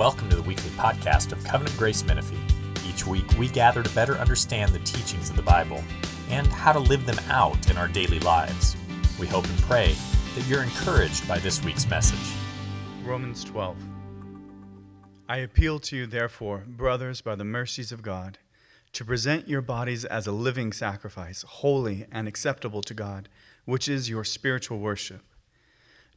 Welcome to the weekly podcast of Covenant Grace Menifee. Each week, we gather to better understand the teachings of the Bible and how to live them out in our daily lives. We hope and pray that you're encouraged by this week's message. Romans 12. I appeal to you, therefore, brothers, by the mercies of God, to present your bodies as a living sacrifice, holy and acceptable to God, which is your spiritual worship.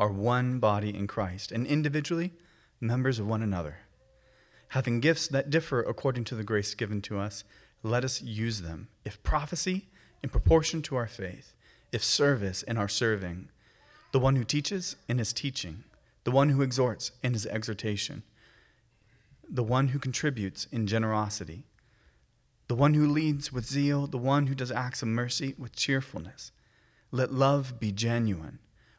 are one body in Christ, and individually members of one another. Having gifts that differ according to the grace given to us, let us use them. If prophecy, in proportion to our faith, if service, in our serving, the one who teaches, in his teaching, the one who exhorts, in his exhortation, the one who contributes, in generosity, the one who leads with zeal, the one who does acts of mercy with cheerfulness. Let love be genuine.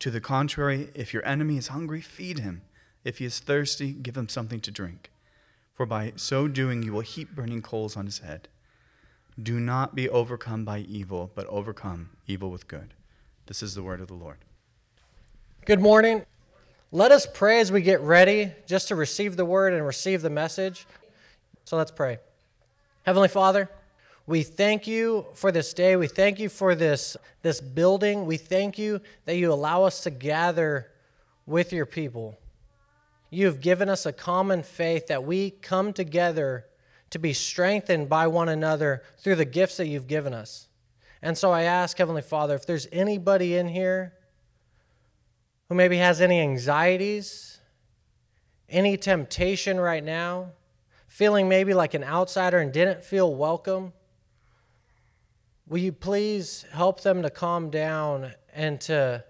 To the contrary, if your enemy is hungry, feed him. If he is thirsty, give him something to drink. For by so doing, you will heap burning coals on his head. Do not be overcome by evil, but overcome evil with good. This is the word of the Lord. Good morning. Let us pray as we get ready just to receive the word and receive the message. So let's pray. Heavenly Father, we thank you for this day. We thank you for this, this building. We thank you that you allow us to gather with your people. You have given us a common faith that we come together to be strengthened by one another through the gifts that you've given us. And so I ask, Heavenly Father, if there's anybody in here who maybe has any anxieties, any temptation right now, feeling maybe like an outsider and didn't feel welcome, will you please help them to calm down and to,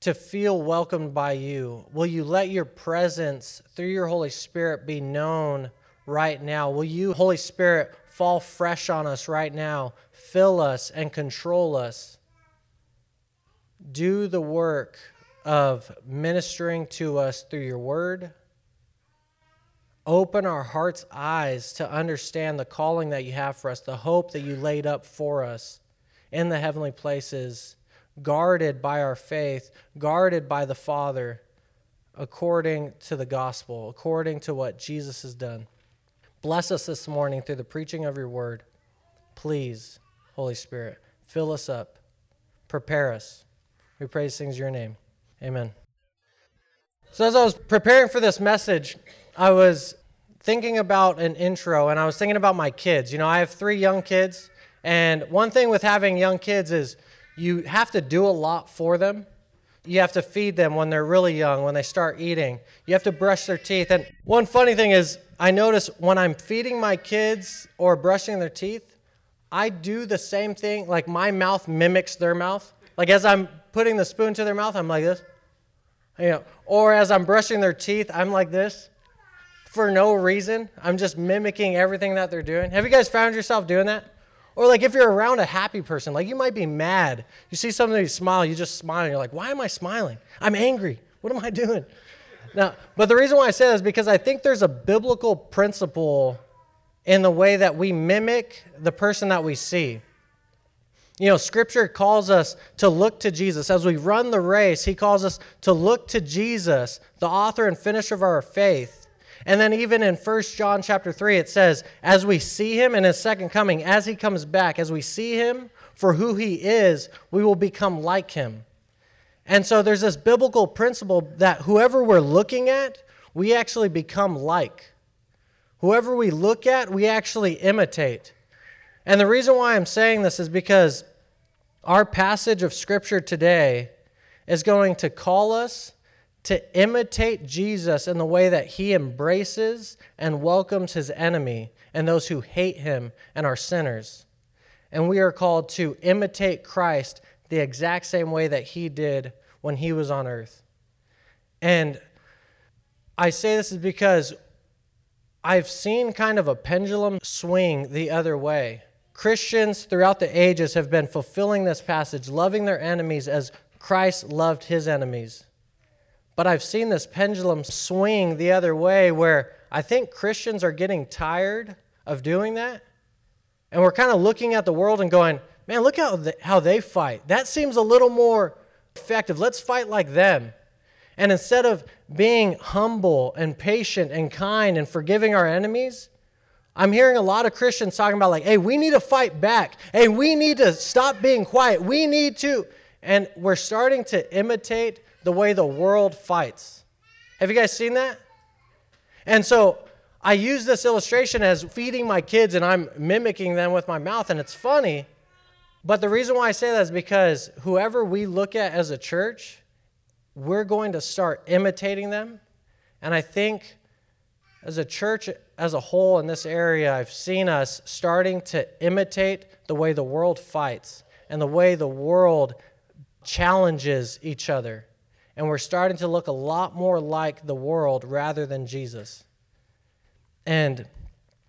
to feel welcomed by you? Will you let your presence through your Holy Spirit be known right now? Will you, Holy Spirit, fall fresh on us right now, fill us and control us? Do the work of ministering to us through your word Open our hearts' eyes to understand the calling that you have for us, the hope that you laid up for us in the heavenly places, guarded by our faith, guarded by the Father, according to the gospel, according to what Jesus has done. Bless us this morning through the preaching of your word. Please, Holy Spirit, fill us up, prepare us. We praise things in your name. Amen. So, as I was preparing for this message, I was thinking about an intro and I was thinking about my kids. You know, I have three young kids, and one thing with having young kids is you have to do a lot for them. You have to feed them when they're really young, when they start eating. You have to brush their teeth. And one funny thing is, I notice when I'm feeding my kids or brushing their teeth, I do the same thing. Like my mouth mimics their mouth. Like as I'm putting the spoon to their mouth, I'm like this. You know, or as I'm brushing their teeth, I'm like this for no reason. I'm just mimicking everything that they're doing. Have you guys found yourself doing that? Or like if you're around a happy person, like you might be mad. You see somebody smile, you just smile, and you're like, why am I smiling? I'm angry. What am I doing? Now, but the reason why I say that is because I think there's a biblical principle in the way that we mimic the person that we see. You know, Scripture calls us to look to Jesus. As we run the race, He calls us to look to Jesus, the author and finisher of our faith. And then even in 1 John chapter 3, it says, as we see Him in His second coming, as He comes back, as we see Him for who He is, we will become like Him. And so there's this biblical principle that whoever we're looking at, we actually become like. Whoever we look at, we actually imitate. And the reason why I'm saying this is because our passage of Scripture today is going to call us to imitate Jesus in the way that he embraces and welcomes his enemy and those who hate him and are sinners. And we are called to imitate Christ the exact same way that he did when he was on earth. And I say this is because I've seen kind of a pendulum swing the other way. Christians throughout the ages have been fulfilling this passage, loving their enemies as Christ loved his enemies. But I've seen this pendulum swing the other way where I think Christians are getting tired of doing that. And we're kind of looking at the world and going, man, look how they, how they fight. That seems a little more effective. Let's fight like them. And instead of being humble and patient and kind and forgiving our enemies, I'm hearing a lot of Christians talking about, like, hey, we need to fight back. Hey, we need to stop being quiet. We need to. And we're starting to imitate the way the world fights. Have you guys seen that? And so I use this illustration as feeding my kids and I'm mimicking them with my mouth, and it's funny. But the reason why I say that is because whoever we look at as a church, we're going to start imitating them. And I think as a church as a whole in this area, I've seen us starting to imitate the way the world fights and the way the world challenges each other. And we're starting to look a lot more like the world rather than Jesus. And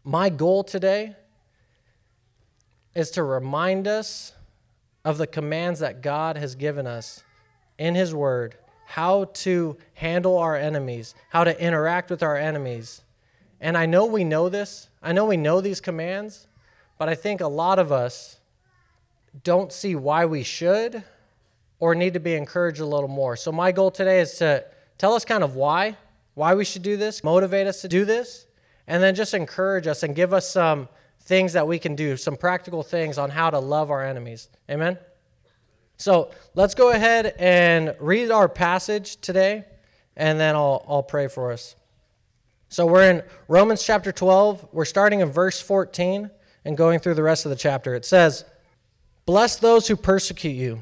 my goal today is to remind us of the commands that God has given us in His Word how to handle our enemies, how to interact with our enemies. And I know we know this, I know we know these commands, but I think a lot of us don't see why we should or need to be encouraged a little more. So, my goal today is to tell us kind of why, why we should do this, motivate us to do this, and then just encourage us and give us some things that we can do, some practical things on how to love our enemies. Amen? So let's go ahead and read our passage today, and then I'll, I'll pray for us. So we're in Romans chapter 12. We're starting in verse 14 and going through the rest of the chapter. It says, Bless those who persecute you,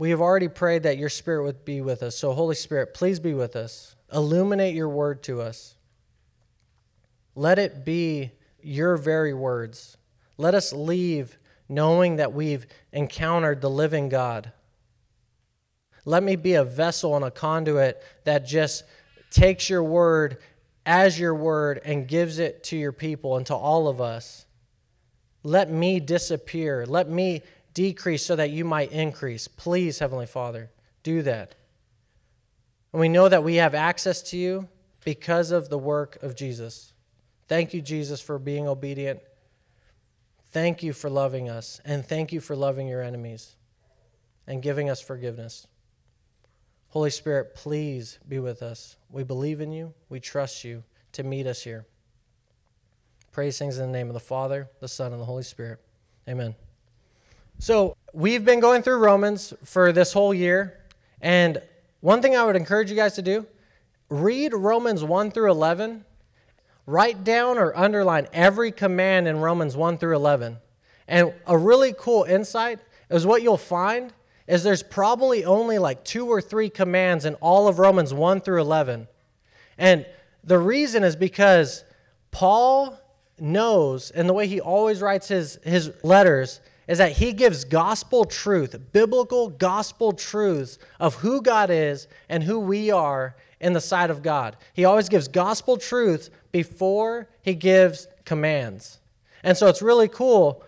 we have already prayed that your Spirit would be with us. So, Holy Spirit, please be with us. Illuminate your word to us. Let it be your very words. Let us leave knowing that we've encountered the living God let me be a vessel and a conduit that just takes your word as your word and gives it to your people and to all of us. Let me disappear. Let me decrease so that you might increase. Please, Heavenly Father, do that. And we know that we have access to you because of the work of Jesus. Thank you, Jesus, for being obedient. Thank you for loving us. And thank you for loving your enemies and giving us forgiveness. Holy Spirit, please be with us. We believe in you. We trust you to meet us here. Praise things in the name of the Father, the Son, and the Holy Spirit. Amen. So, we've been going through Romans for this whole year. And one thing I would encourage you guys to do read Romans 1 through 11. Write down or underline every command in Romans 1 through 11. And a really cool insight is what you'll find is there's probably only like two or three commands in all of Romans 1 through 11. And the reason is because Paul knows, and the way he always writes his, his letters, is that he gives gospel truth, biblical gospel truths of who God is and who we are in the sight of God. He always gives gospel truths before he gives commands. And so it's really cool.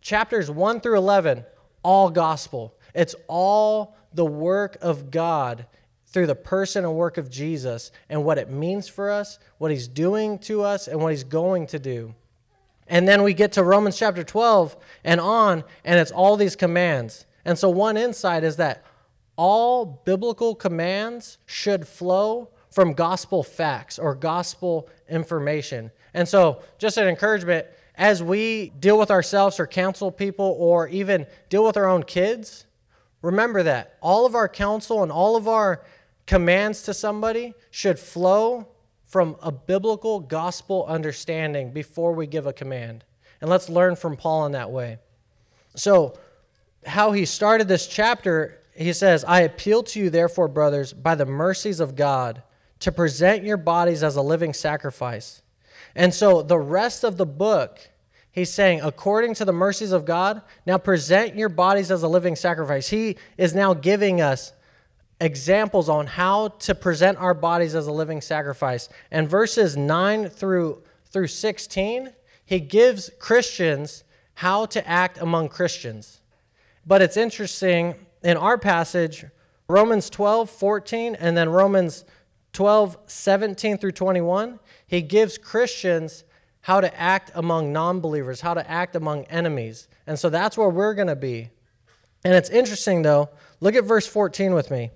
Chapters 1 through 11, all gospel. It's all the work of God through the person and work of Jesus and what it means for us, what he's doing to us, and what he's going to do. And then we get to Romans chapter 12 and on, and it's all these commands. And so, one insight is that all biblical commands should flow from gospel facts or gospel information. And so, just an encouragement as we deal with ourselves or counsel people or even deal with our own kids, remember that all of our counsel and all of our commands to somebody should flow from a biblical gospel understanding before we give a command. And let's learn from Paul in that way. So, how he started this chapter, he says, I appeal to you, therefore, brothers, by the mercies of God, to present your bodies as a living sacrifice. And so, the rest of the book, he's saying, according to the mercies of God, now present your bodies as a living sacrifice. He is now giving us examples on how to present our bodies as a living sacrifice. And verses 9 through, through 16, he gives Christians how to act among Christians. But it's interesting, in our passage, Romans 12, 14, and then Romans 12, 17 through 21, he gives Christians how to act among non believers, how to act among enemies. And so that's where we're going to be. And it's interesting, though. Look at verse 14 with me.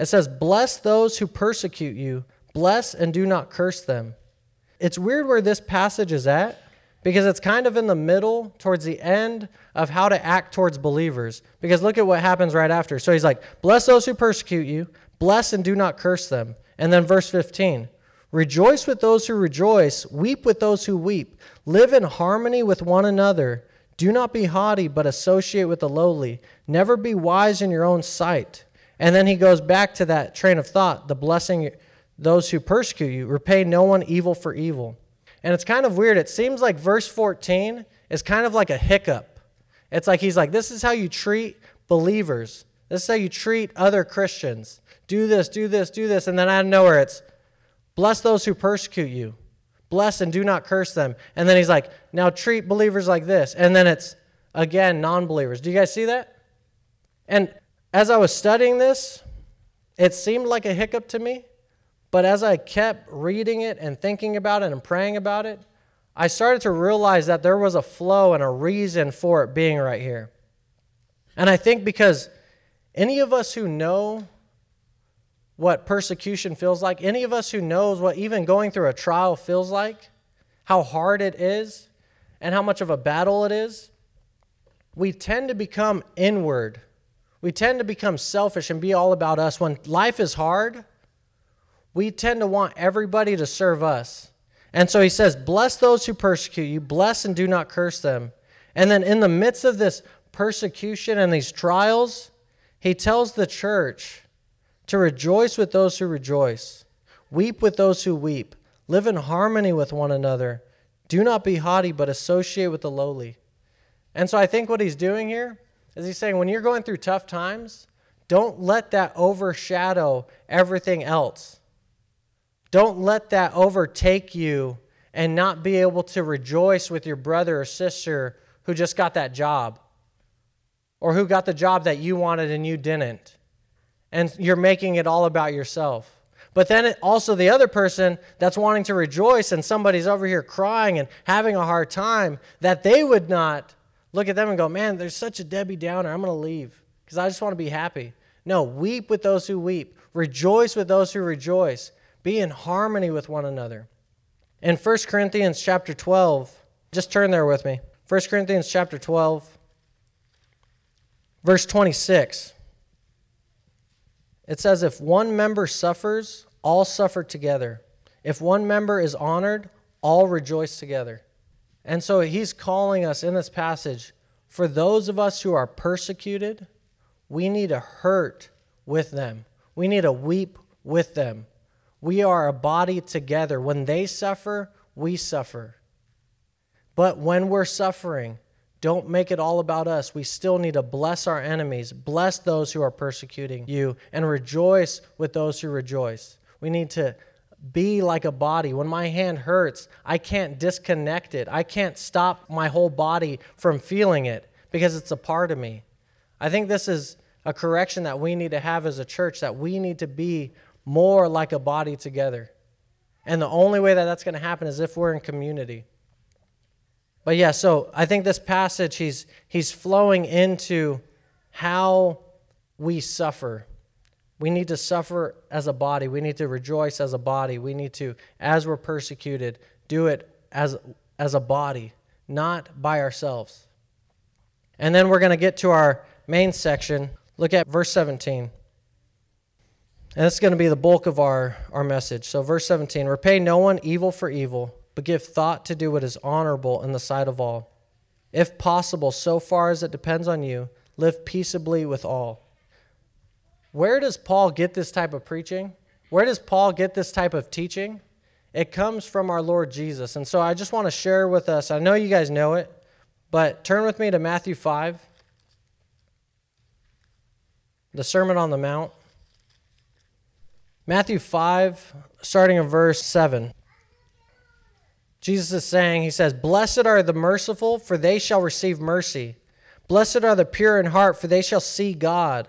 It says, Bless those who persecute you, bless and do not curse them. It's weird where this passage is at because it's kind of in the middle towards the end of how to act towards believers. Because look at what happens right after. So he's like, Bless those who persecute you, bless and do not curse them. And then verse 15 Rejoice with those who rejoice, weep with those who weep, live in harmony with one another. Do not be haughty, but associate with the lowly. Never be wise in your own sight. And then he goes back to that train of thought the blessing those who persecute you, repay no one evil for evil. And it's kind of weird. It seems like verse 14 is kind of like a hiccup. It's like he's like, this is how you treat believers, this is how you treat other Christians. Do this, do this, do this. And then out of nowhere, it's bless those who persecute you, bless and do not curse them. And then he's like, now treat believers like this. And then it's again non believers. Do you guys see that? And as I was studying this, it seemed like a hiccup to me, but as I kept reading it and thinking about it and praying about it, I started to realize that there was a flow and a reason for it being right here. And I think because any of us who know what persecution feels like, any of us who knows what even going through a trial feels like, how hard it is, and how much of a battle it is, we tend to become inward we tend to become selfish and be all about us. When life is hard, we tend to want everybody to serve us. And so he says, Bless those who persecute you, bless and do not curse them. And then in the midst of this persecution and these trials, he tells the church to rejoice with those who rejoice, weep with those who weep, live in harmony with one another. Do not be haughty, but associate with the lowly. And so I think what he's doing here is he's saying when you're going through tough times, don't let that overshadow everything else. Don't let that overtake you and not be able to rejoice with your brother or sister who just got that job or who got the job that you wanted and you didn't. And you're making it all about yourself. But then also the other person that's wanting to rejoice and somebody's over here crying and having a hard time, that they would not look at them and go, man, there's such a Debbie Downer. I'm going to leave because I just want to be happy. No, weep with those who weep, rejoice with those who rejoice, be in harmony with one another. In 1 Corinthians chapter 12, just turn there with me. 1 Corinthians chapter 12, verse 26. It says, If one member suffers, all suffer together. If one member is honored, all rejoice together. And so he's calling us in this passage for those of us who are persecuted, we need to hurt with them. We need to weep with them. We are a body together. When they suffer, we suffer. But when we're suffering, don't make it all about us. We still need to bless our enemies, bless those who are persecuting you, and rejoice with those who rejoice. We need to be like a body. When my hand hurts, I can't disconnect it. I can't stop my whole body from feeling it because it's a part of me. I think this is a correction that we need to have as a church that we need to be more like a body together. And the only way that that's going to happen is if we're in community. But yeah, so I think this passage he's he's flowing into how we suffer we need to suffer as a body. We need to rejoice as a body. We need to, as we're persecuted, do it as, as a body, not by ourselves. And then we're going to get to our main section. Look at verse 17. And this is going to be the bulk of our, our message. So, verse 17 Repay no one evil for evil, but give thought to do what is honorable in the sight of all. If possible, so far as it depends on you, live peaceably with all. Where does Paul get this type of preaching? Where does Paul get this type of teaching? It comes from our Lord Jesus. And so I just want to share with us, I know you guys know it, but turn with me to Matthew 5, the Sermon on the Mount. Matthew 5, starting in verse 7. Jesus is saying, He says, Blessed are the merciful, for they shall receive mercy. Blessed are the pure in heart, for they shall see God.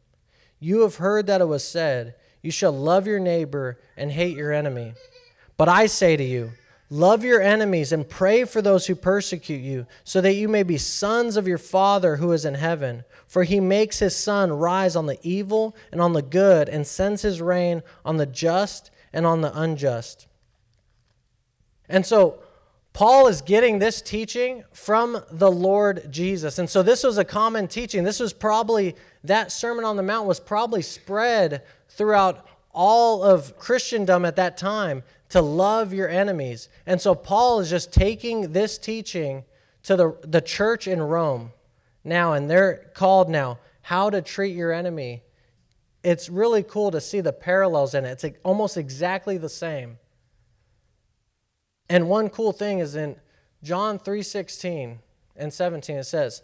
You have heard that it was said, You shall love your neighbor and hate your enemy. But I say to you, Love your enemies and pray for those who persecute you, so that you may be sons of your Father who is in heaven. For he makes his sun rise on the evil and on the good, and sends his rain on the just and on the unjust. And so, Paul is getting this teaching from the Lord Jesus. And so, this was a common teaching. This was probably that Sermon on the Mount was probably spread throughout all of Christendom at that time to love your enemies. And so Paul is just taking this teaching to the, the church in Rome now, and they're called now How to Treat Your Enemy. It's really cool to see the parallels in it. It's almost exactly the same. And one cool thing is in John 3:16 and 17 it says,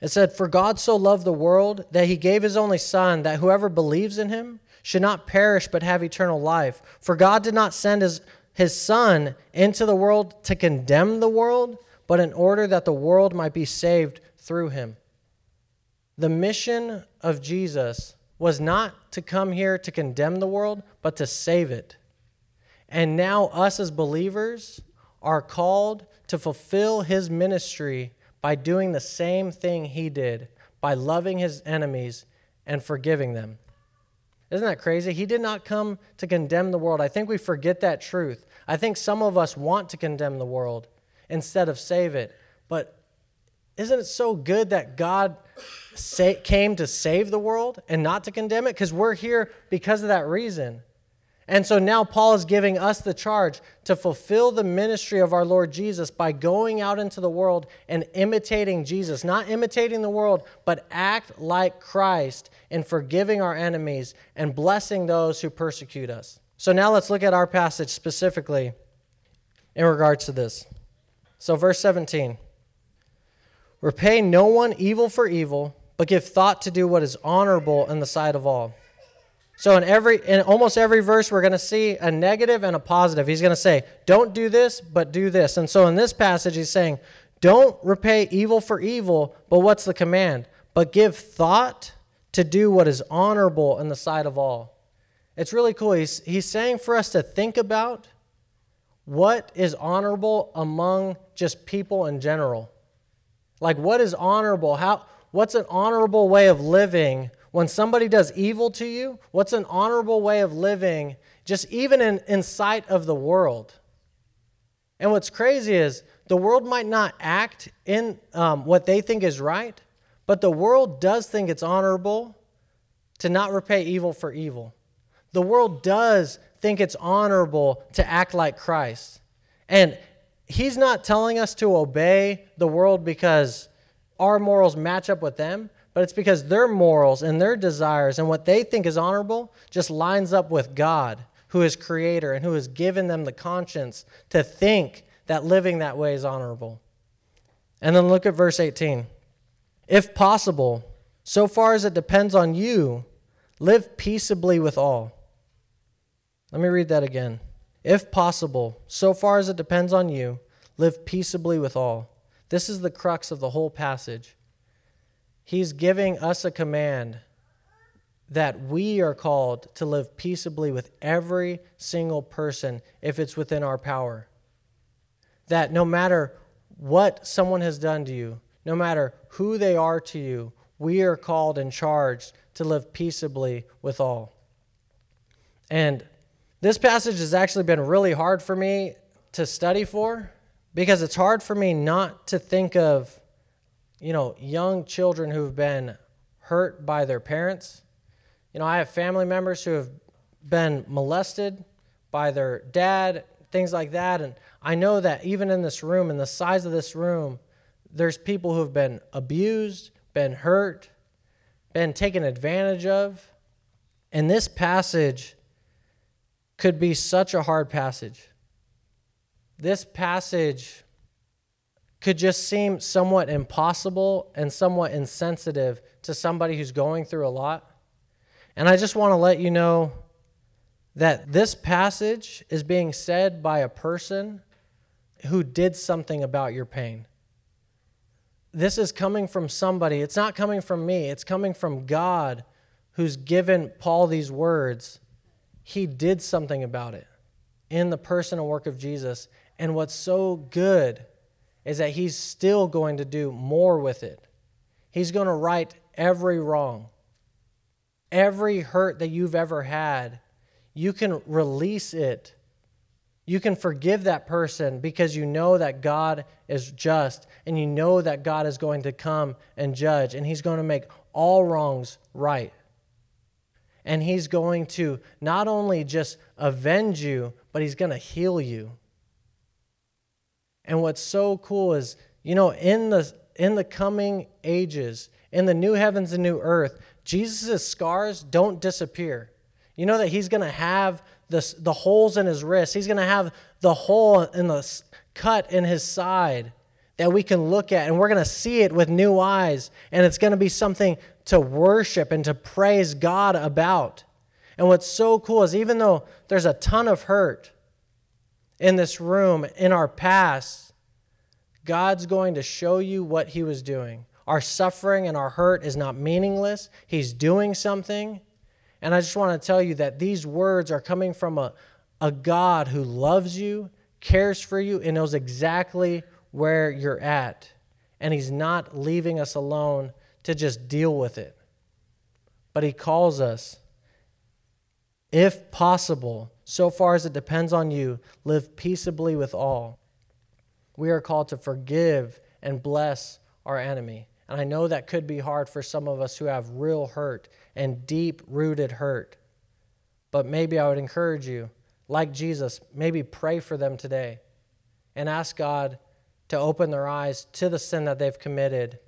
it said, For God so loved the world that he gave his only Son, that whoever believes in him should not perish but have eternal life. For God did not send his, his Son into the world to condemn the world, but in order that the world might be saved through him. The mission of Jesus was not to come here to condemn the world, but to save it. And now, us as believers are called to fulfill his ministry by doing the same thing he did, by loving his enemies and forgiving them. Isn't that crazy? He did not come to condemn the world. I think we forget that truth. I think some of us want to condemn the world instead of save it. But isn't it so good that God came to save the world and not to condemn it? Because we're here because of that reason. And so now Paul is giving us the charge to fulfill the ministry of our Lord Jesus by going out into the world and imitating Jesus. Not imitating the world, but act like Christ in forgiving our enemies and blessing those who persecute us. So now let's look at our passage specifically in regards to this. So, verse 17 Repay no one evil for evil, but give thought to do what is honorable in the sight of all. So in every in almost every verse we're going to see a negative and a positive. He's going to say, "Don't do this, but do this." And so in this passage he's saying, "Don't repay evil for evil, but what's the command? But give thought to do what is honorable in the sight of all." It's really cool. He's he's saying for us to think about what is honorable among just people in general. Like what is honorable? How what's an honorable way of living when somebody does evil to you, what's an honorable way of living, just even in, in sight of the world? And what's crazy is the world might not act in um, what they think is right, but the world does think it's honorable to not repay evil for evil. The world does think it's honorable to act like Christ. And he's not telling us to obey the world because our morals match up with them but it's because their morals and their desires and what they think is honorable just lines up with God, who is creator and who has given them the conscience to think that living that way is honorable. And then look at verse 18. If possible, so far as it depends on you, live peaceably with all. Let me read that again. If possible, so far as it depends on you, live peaceably with all. This is the crux of the whole passage. He's giving us a command that we are called to live peaceably with every single person if it's within our power. That no matter what someone has done to you, no matter who they are to you, we are called and charged to live peaceably with all. And this passage has actually been really hard for me to study for because it's hard for me not to think of you know, young children who've been hurt by their parents. You know, I have family members who have been molested by their dad, things like that. And I know that even in this room, in the size of this room, there's people who have been abused, been hurt, been taken advantage of. And this passage could be such a hard passage. This passage could just seem somewhat impossible and somewhat insensitive to somebody who's going through a lot. And I just want to let you know that this passage is being said by a person who did something about your pain. This is coming from somebody. It's not coming from me, it's coming from God who's given Paul these words. He did something about it in the person and work of Jesus. And what's so good is that he's still going to do more with it. He's going to right every wrong, every hurt that you've ever had. You can release it. You can forgive that person because you know that God is just and you know that God is going to come and judge and He's going to make all wrongs right. And He's going to not only just avenge you, but He's going to heal you. And what's so cool is, you know, in the in the coming ages, in the new heavens and new earth, Jesus' scars don't disappear. You know that he's going to have the, the holes in his wrist. He's going to have the hole in the cut in his side that we can look at and we're going to see it with new eyes and it's going to be something to worship and to praise God about. And what's so cool is even though there's a ton of hurt, in this room in our past, God's going to show you what He was doing. Our suffering and our hurt is not meaningless, He's doing something. And I just want to tell you that these words are coming from a, a God who loves you, cares for you, and knows exactly where you're at. And He's not leaving us alone to just deal with it. But He calls us, if possible, so far as it depends on you, live peaceably with all. We are called to forgive and bless our enemy. And I know that could be hard for some of us who have real hurt and deep rooted hurt. But maybe I would encourage you, like Jesus, maybe pray for them today and ask God to open their eyes to the sin that they've committed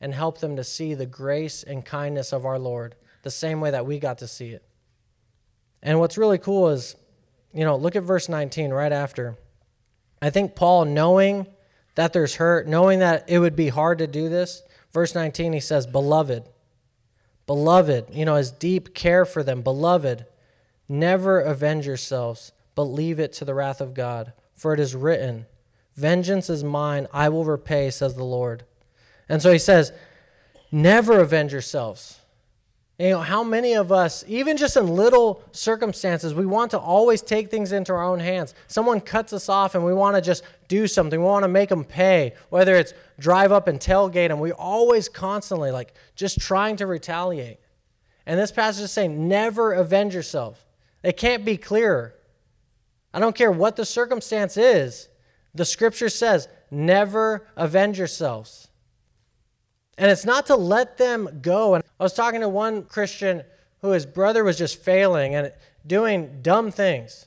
and help them to see the grace and kindness of our Lord the same way that we got to see it. And what's really cool is, you know, look at verse 19 right after. I think Paul, knowing that there's hurt, knowing that it would be hard to do this, verse 19, he says, Beloved, beloved, you know, his deep care for them, beloved, never avenge yourselves, but leave it to the wrath of God. For it is written, Vengeance is mine, I will repay, says the Lord. And so he says, Never avenge yourselves. You know, how many of us, even just in little circumstances, we want to always take things into our own hands. Someone cuts us off and we want to just do something. We want to make them pay, whether it's drive up and tailgate them. We always constantly like just trying to retaliate. And this passage is saying, never avenge yourself. It can't be clearer. I don't care what the circumstance is. The scripture says, never avenge yourselves. And it's not to let them go. And I was talking to one Christian who his brother was just failing and doing dumb things.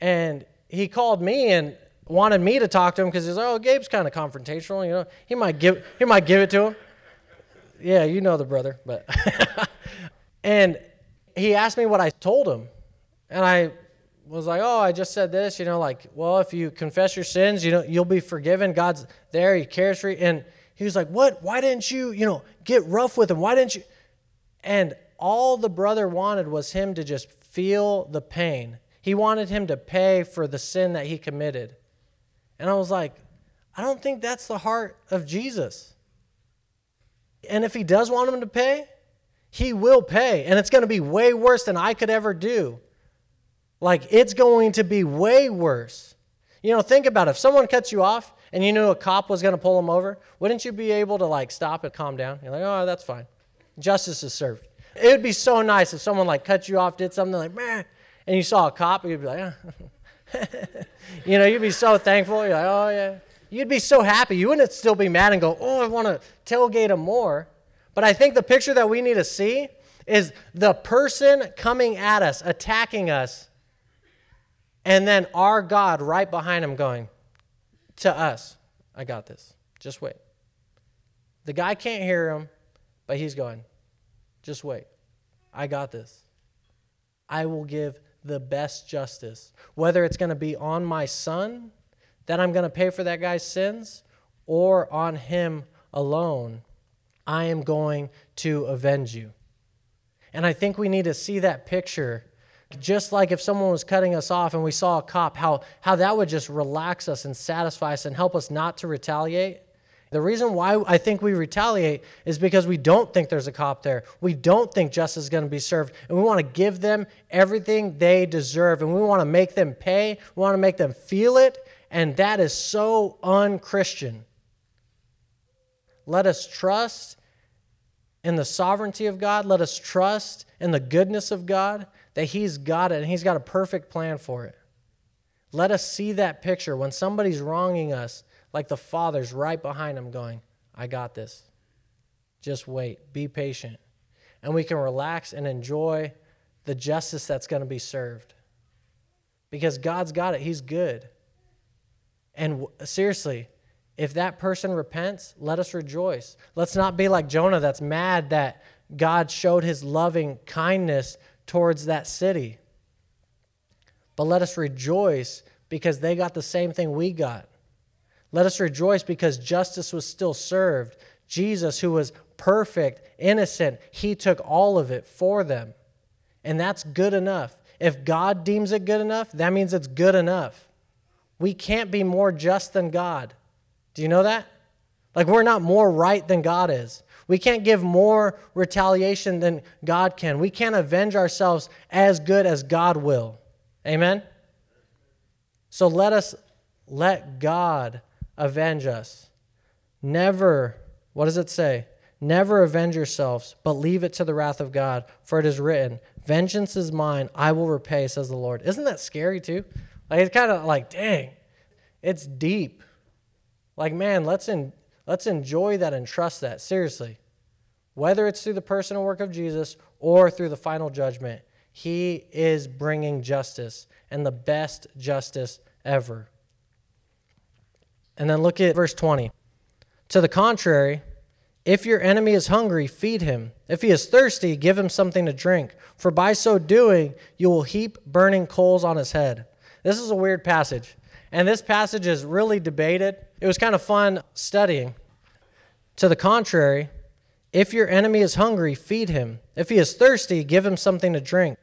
And he called me and wanted me to talk to him because he's like, oh, Gabe's kind of confrontational, you know. He might give he might give it to him. Yeah, you know the brother, but and he asked me what I told him. And I was like, "Oh, I just said this, you know, like, well, if you confess your sins, you know, you'll be forgiven. God's there, he cares for you." And he was like, What? Why didn't you, you know, get rough with him? Why didn't you? And all the brother wanted was him to just feel the pain. He wanted him to pay for the sin that he committed. And I was like, I don't think that's the heart of Jesus. And if he does want him to pay, he will pay. And it's going to be way worse than I could ever do. Like, it's going to be way worse. You know, think about it. If someone cuts you off and you knew a cop was going to pull them over, wouldn't you be able to like stop and calm down? You're like, oh, that's fine. Justice is served. It would be so nice if someone like cut you off, did something like, man, and you saw a cop, you'd be like, oh. you know, you'd be so thankful. You're like, oh, yeah. You'd be so happy. You wouldn't still be mad and go, oh, I want to tailgate him more. But I think the picture that we need to see is the person coming at us, attacking us, and then our God right behind him going, to us, I got this. Just wait. The guy can't hear him, but he's going, just wait. I got this. I will give the best justice, whether it's going to be on my son that I'm going to pay for that guy's sins or on him alone. I am going to avenge you. And I think we need to see that picture just like if someone was cutting us off and we saw a cop, how, how that would just relax us and satisfy us and help us not to retaliate. The reason why I think we retaliate is because we don't think there's a cop there. We don't think justice is going to be served. And we want to give them everything they deserve. And we want to make them pay. We want to make them feel it. And that is so unchristian. Let us trust in the sovereignty of God. Let us trust in the goodness of God that He's got it and He's got a perfect plan for it. Let us see that picture when somebody's wronging us, like the Father's right behind Him going, I got this. Just wait, be patient. And we can relax and enjoy the justice that's going to be served. Because God's got it, He's good. And seriously, if that person repents, let us rejoice. Let's not be like Jonah that's mad that God showed his loving kindness towards that city. But let us rejoice because they got the same thing we got. Let us rejoice because justice was still served. Jesus, who was perfect, innocent, he took all of it for them. And that's good enough. If God deems it good enough, that means it's good enough. We can't be more just than God. Do you know that? Like, we're not more right than God is. We can't give more retaliation than God can. We can't avenge ourselves as good as God will. Amen? So let us let God avenge us. Never, what does it say? Never avenge yourselves, but leave it to the wrath of God, for it is written, Vengeance is mine, I will repay, says the Lord. Isn't that scary too? Like it's kind of like, dang, it's deep. Like, man, let's in, let's enjoy that and trust that. Seriously whether it's through the personal work of Jesus or through the final judgment, He is bringing justice and the best justice ever. And then look at verse 20. To the contrary, if your enemy is hungry, feed him. If he is thirsty, give him something to drink. For by so doing, you will heap burning coals on his head. This is a weird passage. And this passage is really debated. It was kind of fun studying. To the contrary, if your enemy is hungry, feed him. If he is thirsty, give him something to drink.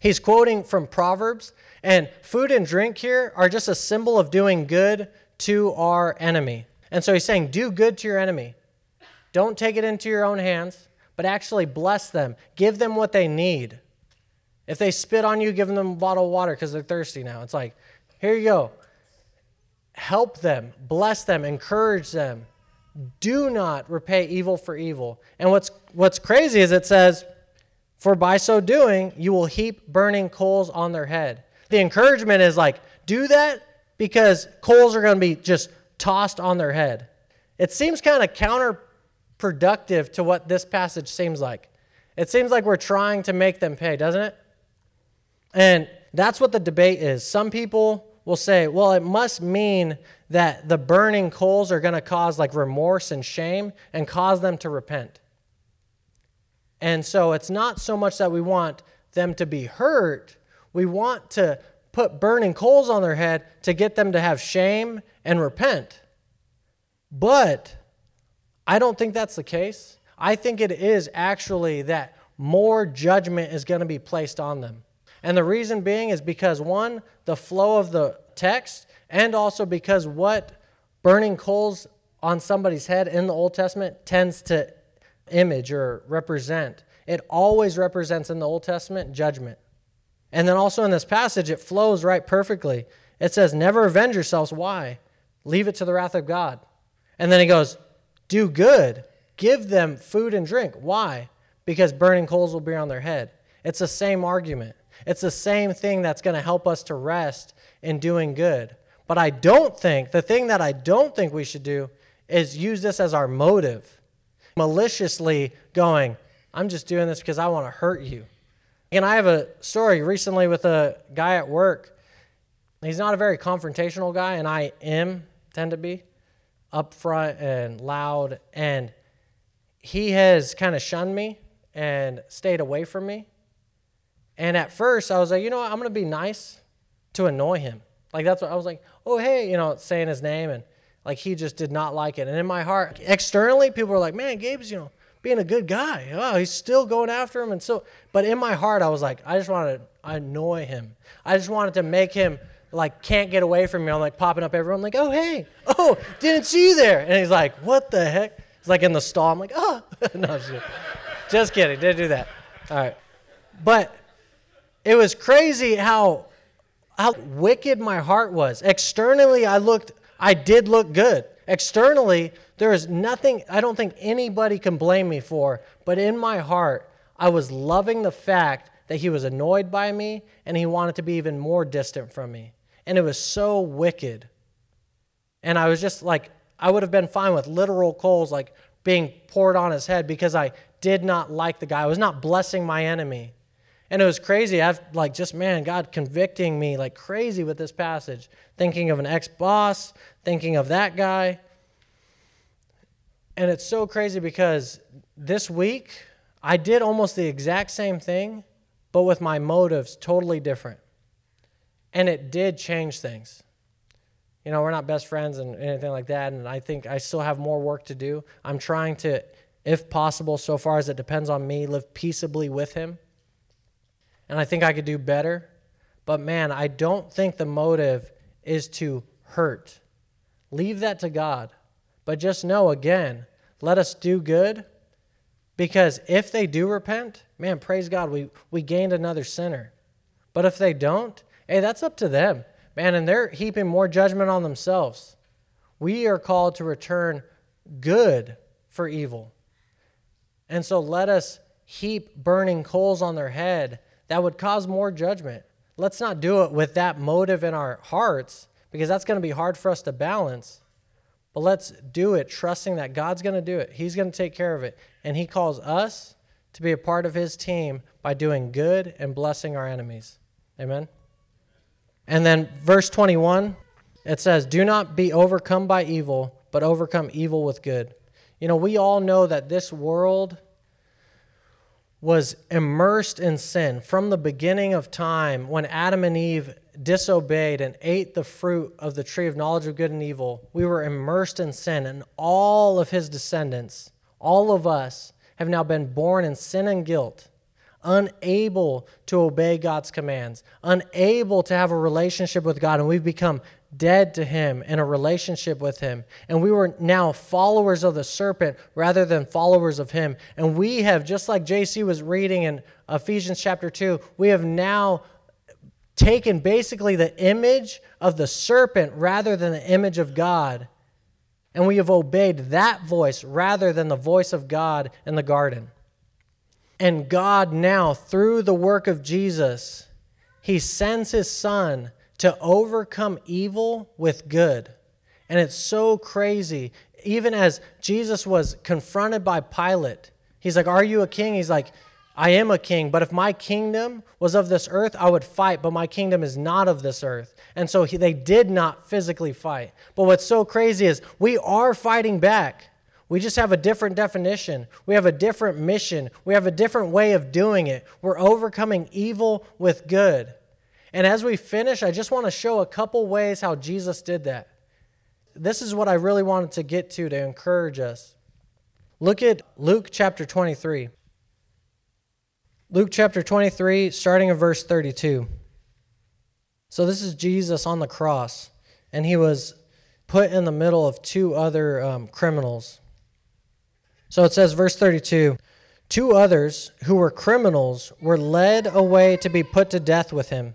He's quoting from Proverbs, and food and drink here are just a symbol of doing good to our enemy. And so he's saying, do good to your enemy. Don't take it into your own hands, but actually bless them. Give them what they need. If they spit on you, give them a bottle of water because they're thirsty now. It's like, here you go. Help them, bless them, encourage them. Do not repay evil for evil. And what's what's crazy is it says, for by so doing, you will heap burning coals on their head. The encouragement is like, do that because coals are going to be just tossed on their head. It seems kind of counterproductive to what this passage seems like. It seems like we're trying to make them pay, doesn't it? And that's what the debate is. Some people will say, well, it must mean that the burning coals are going to cause like remorse and shame and cause them to repent. And so it's not so much that we want them to be hurt, we want to put burning coals on their head to get them to have shame and repent. But I don't think that's the case. I think it is actually that more judgment is going to be placed on them. And the reason being is because one, the flow of the text, and also because what burning coals on somebody's head in the Old Testament tends to image or represent. It always represents in the Old Testament judgment. And then also in this passage, it flows right perfectly. It says, Never avenge yourselves. Why? Leave it to the wrath of God. And then he goes, Do good. Give them food and drink. Why? Because burning coals will be on their head. It's the same argument. It's the same thing that's going to help us to rest in doing good. But I don't think, the thing that I don't think we should do is use this as our motive, maliciously going, I'm just doing this because I want to hurt you. And I have a story recently with a guy at work. He's not a very confrontational guy, and I am, tend to be, upfront and loud. And he has kind of shunned me and stayed away from me. And at first, I was like, you know what? I'm going to be nice to annoy him. Like, that's what I was like, oh, hey, you know, saying his name. And like, he just did not like it. And in my heart, externally, people were like, man, Gabe's, you know, being a good guy. Oh, he's still going after him. And so, but in my heart, I was like, I just wanted to annoy him. I just wanted to make him like can't get away from me. I'm like popping up everyone, like, oh hey, oh didn't see you there. And he's like, what the heck? He's like in the stall. I'm like, oh no, just kidding. just kidding. Didn't do that. All right, but it was crazy how how wicked my heart was. Externally, I looked, I did look good. Externally, there is nothing I don't think anybody can blame me for, but in my heart, I was loving the fact that he was annoyed by me and he wanted to be even more distant from me. And it was so wicked. And I was just like, I would have been fine with literal coals like being poured on his head because I did not like the guy. I was not blessing my enemy. And it was crazy. I've like just man, God convicting me like crazy with this passage, thinking of an ex-boss, thinking of that guy. And it's so crazy because this week I did almost the exact same thing, but with my motives totally different. And it did change things. You know, we're not best friends and anything like that, and I think I still have more work to do. I'm trying to, if possible, so far as it depends on me, live peaceably with him. And I think I could do better. But man, I don't think the motive is to hurt. Leave that to God. But just know again, let us do good because if they do repent, man, praise God, we, we gained another sinner. But if they don't, hey, that's up to them, man, and they're heaping more judgment on themselves. We are called to return good for evil. And so let us heap burning coals on their head that would cause more judgment. Let's not do it with that motive in our hearts because that's going to be hard for us to balance. But let's do it trusting that God's going to do it. He's going to take care of it. And He calls us to be a part of his team by doing good and blessing our enemies. Amen. And then verse 21, it says, Do not be overcome by evil, but overcome evil with good. You know, we all know that this world was immersed in sin from the beginning of time when Adam and Eve disobeyed and ate the fruit of the tree of knowledge of good and evil. We were immersed in sin, and all of his descendants, all of us, have now been born in sin and guilt, unable to obey God's commands, unable to have a relationship with God, and we've become dead to him in a relationship with him. And we were now followers of the serpent rather than followers of him. And we have, just like JC was reading in Ephesians chapter 2, we have now taken basically the image of the serpent rather than the image of God. And we have obeyed that voice rather than the voice of God in the garden. And God now, through the work of Jesus, He sends His Son to overcome evil with good. And it's so crazy. Even as Jesus was confronted by Pilate, he's like, Are you a king? He's like, I am a king, but if my kingdom was of this earth, I would fight, but my kingdom is not of this earth. And so he, they did not physically fight. But what's so crazy is we are fighting back. We just have a different definition. We have a different mission. We have a different way of doing it. We're overcoming evil with good. And as we finish, I just want to show a couple ways how Jesus did that. This is what I really wanted to get to to encourage us. Look at Luke chapter 23. Luke chapter 23, starting in verse 32. So this is Jesus on the cross, and he was put in the middle of two other um, criminals. So it says, verse 32 Two others who were criminals were led away to be put to death with him.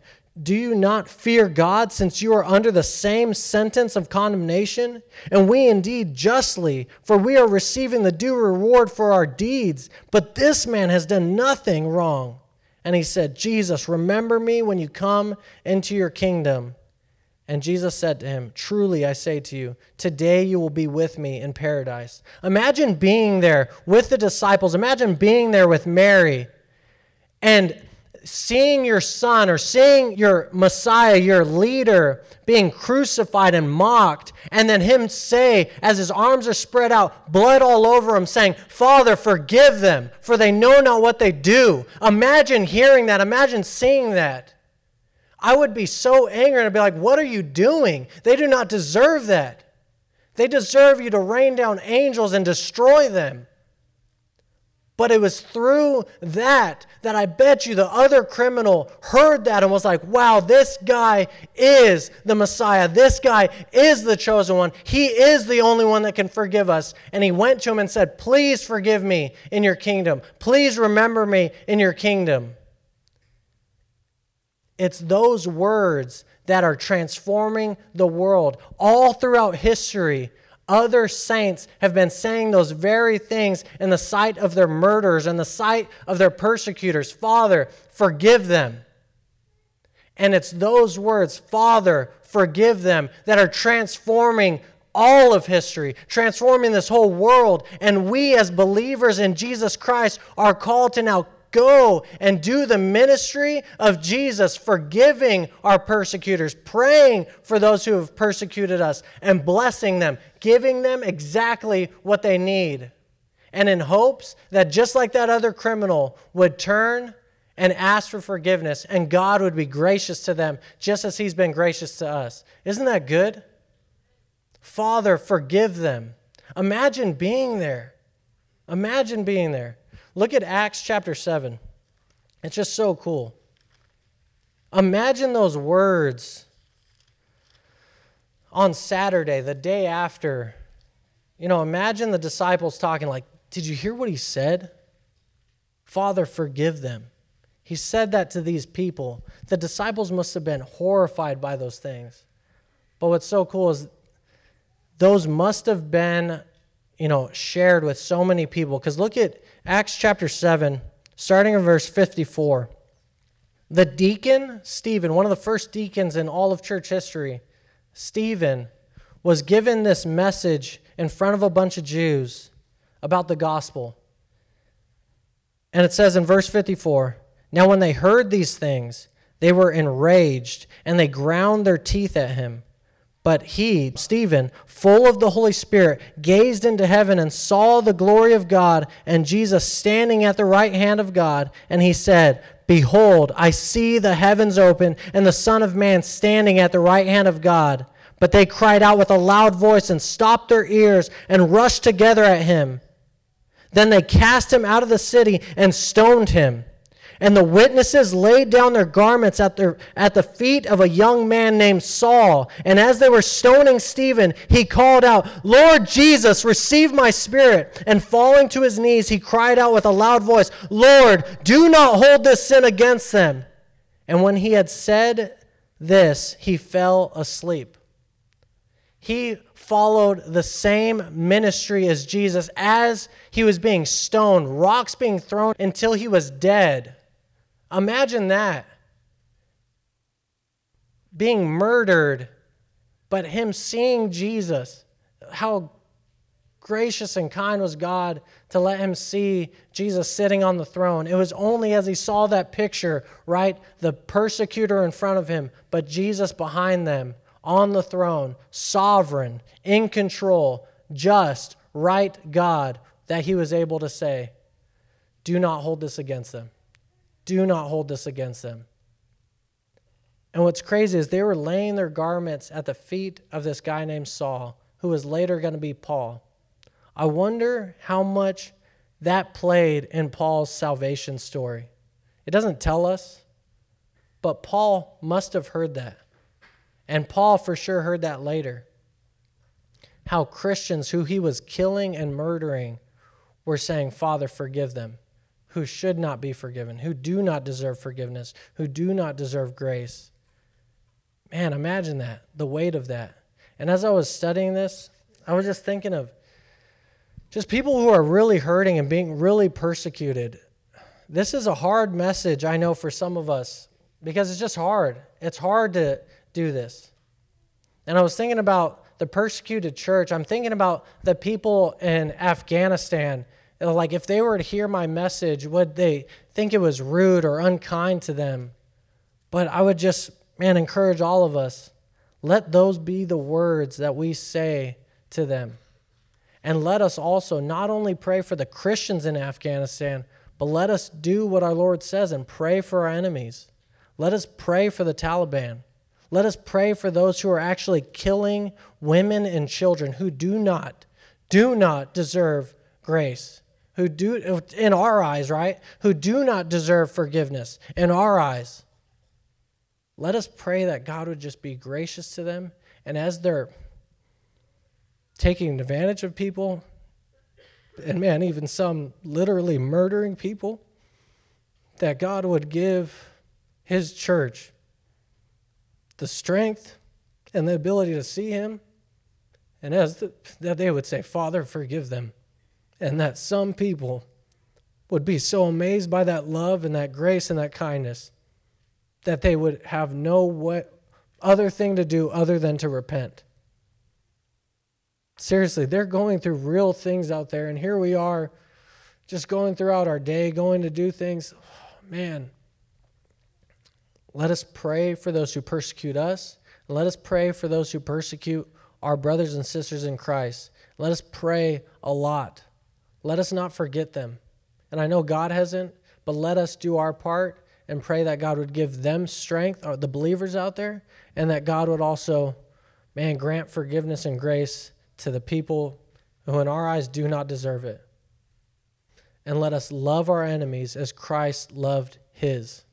do you not fear God, since you are under the same sentence of condemnation? And we indeed justly, for we are receiving the due reward for our deeds. But this man has done nothing wrong. And he said, Jesus, remember me when you come into your kingdom. And Jesus said to him, Truly I say to you, today you will be with me in paradise. Imagine being there with the disciples. Imagine being there with Mary. And seeing your son or seeing your Messiah, your leader, being crucified and mocked, and then him say, as his arms are spread out, blood all over him, saying, Father, forgive them, for they know not what they do. Imagine hearing that. Imagine seeing that. I would be so angry and I'd be like, What are you doing? They do not deserve that. They deserve you to rain down angels and destroy them. But it was through that that I bet you the other criminal heard that and was like, wow, this guy is the Messiah. This guy is the chosen one. He is the only one that can forgive us. And he went to him and said, please forgive me in your kingdom. Please remember me in your kingdom. It's those words that are transforming the world all throughout history other saints have been saying those very things in the sight of their murderers and the sight of their persecutors. Father, forgive them. And it's those words, Father, forgive them, that are transforming all of history, transforming this whole world. And we, as believers in Jesus Christ, are called to now go and do the ministry of Jesus, forgiving our persecutors, praying for those who have persecuted us, and blessing them, giving them exactly what they need. And in hopes that just like that other criminal would turn and ask for forgiveness, and God would be gracious to them just as He's been gracious to us. Isn't that good? Father, forgive them. Imagine being there. Imagine being there. Look at Acts chapter 7. It's just so cool. Imagine those words on Saturday, the day after. You know, imagine the disciples talking, like, Did you hear what he said? Father, forgive them. He said that to these people. The disciples must have been horrified by those things. But what's so cool is those must have been, you know, shared with so many people. Because look at Acts chapter 7, starting in verse 54. The deacon, Stephen, one of the first deacons in all of church history, Stephen, was given this message in front of a bunch of Jews about the gospel. And it says in verse 54 Now, when they heard these things, they were enraged and they ground their teeth at him. But he, Stephen, full of the Holy Spirit, gazed into heaven and saw the glory of God and Jesus standing at the right hand of God. And he said, Behold, I see the heavens open and the Son of Man standing at the right hand of God. But they cried out with a loud voice and stopped their ears and rushed together at him. Then they cast him out of the city and stoned him. And the witnesses laid down their garments at, their, at the feet of a young man named Saul. And as they were stoning Stephen, he called out, Lord Jesus, receive my spirit. And falling to his knees, he cried out with a loud voice, Lord, do not hold this sin against them. And when he had said this, he fell asleep. He followed the same ministry as Jesus as he was being stoned, rocks being thrown until he was dead. Imagine that. Being murdered, but him seeing Jesus. How gracious and kind was God to let him see Jesus sitting on the throne. It was only as he saw that picture, right? The persecutor in front of him, but Jesus behind them on the throne, sovereign, in control, just, right God, that he was able to say, Do not hold this against them. Do not hold this against them. And what's crazy is they were laying their garments at the feet of this guy named Saul, who was later going to be Paul. I wonder how much that played in Paul's salvation story. It doesn't tell us, but Paul must have heard that. And Paul for sure heard that later. How Christians who he was killing and murdering were saying, Father, forgive them who should not be forgiven, who do not deserve forgiveness, who do not deserve grace. Man, imagine that, the weight of that. And as I was studying this, I was just thinking of just people who are really hurting and being really persecuted. This is a hard message, I know, for some of us because it's just hard. It's hard to do this. And I was thinking about the persecuted church. I'm thinking about the people in Afghanistan like, if they were to hear my message, would they think it was rude or unkind to them? But I would just, man, encourage all of us let those be the words that we say to them. And let us also not only pray for the Christians in Afghanistan, but let us do what our Lord says and pray for our enemies. Let us pray for the Taliban. Let us pray for those who are actually killing women and children who do not, do not deserve grace who do, in our eyes, right, who do not deserve forgiveness in our eyes. Let us pray that God would just be gracious to them. And as they're taking advantage of people, and man, even some literally murdering people, that God would give His church the strength and the ability to see Him, and as the, that they would say, Father, forgive them and that some people would be so amazed by that love and that grace and that kindness that they would have no what other thing to do other than to repent. Seriously, they're going through real things out there, and here we are just going throughout our day, going to do things. Man, let us pray for those who persecute us. Let us pray for those who persecute our brothers and sisters in Christ. Let us pray a lot. Let us not forget them. And I know God hasn't, but let us do our part and pray that God would give them strength, or the believers out there, and that God would also, man, grant forgiveness and grace to the people who in our eyes do not deserve it. And let us love our enemies as Christ loved his.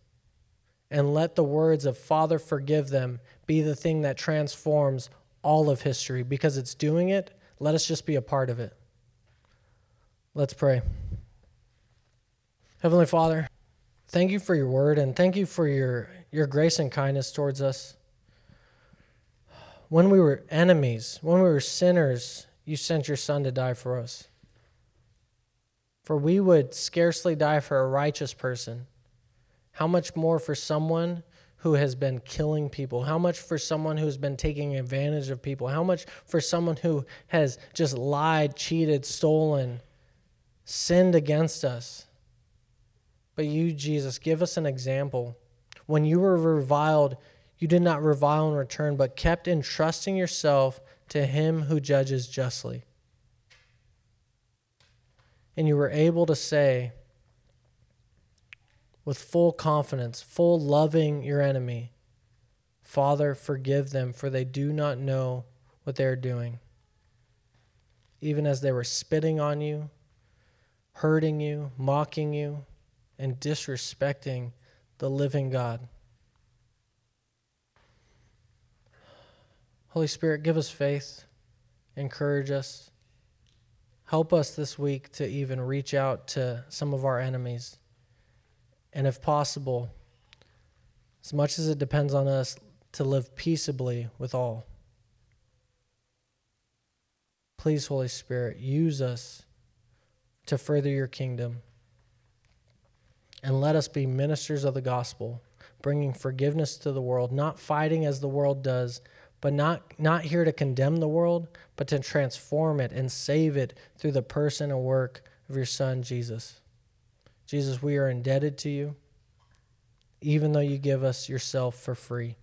And let the words of Father, forgive them be the thing that transforms all of history because it's doing it. Let us just be a part of it. Let's pray. Heavenly Father, thank you for your word and thank you for your, your grace and kindness towards us. When we were enemies, when we were sinners, you sent your Son to die for us. For we would scarcely die for a righteous person. How much more for someone who has been killing people? How much for someone who's been taking advantage of people? How much for someone who has just lied, cheated, stolen, sinned against us? But you, Jesus, give us an example. When you were reviled, you did not revile in return, but kept entrusting yourself to him who judges justly. And you were able to say, with full confidence, full loving your enemy, Father, forgive them, for they do not know what they are doing. Even as they were spitting on you, hurting you, mocking you, and disrespecting the living God. Holy Spirit, give us faith, encourage us. Help us this week to even reach out to some of our enemies. And if possible, as much as it depends on us, to live peaceably with all. Please, Holy Spirit, use us to further your kingdom and let us be ministers of the gospel, bringing forgiveness to the world, not fighting as the world does, but not, not here to condemn the world, but to transform it and save it through the person and work of your Son, Jesus. Jesus, we are indebted to you, even though you give us yourself for free.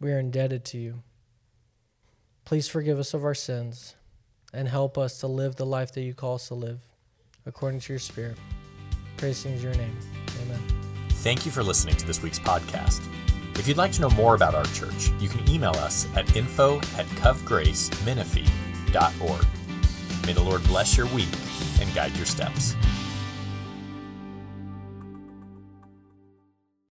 We are indebted to you. Please forgive us of our sins and help us to live the life that you call us to live according to your Spirit. Praise is your name. Amen. Thank you for listening to this week's podcast. If you'd like to know more about our church, you can email us at info at covgracemenifee.org. May the Lord bless your week and guide your steps.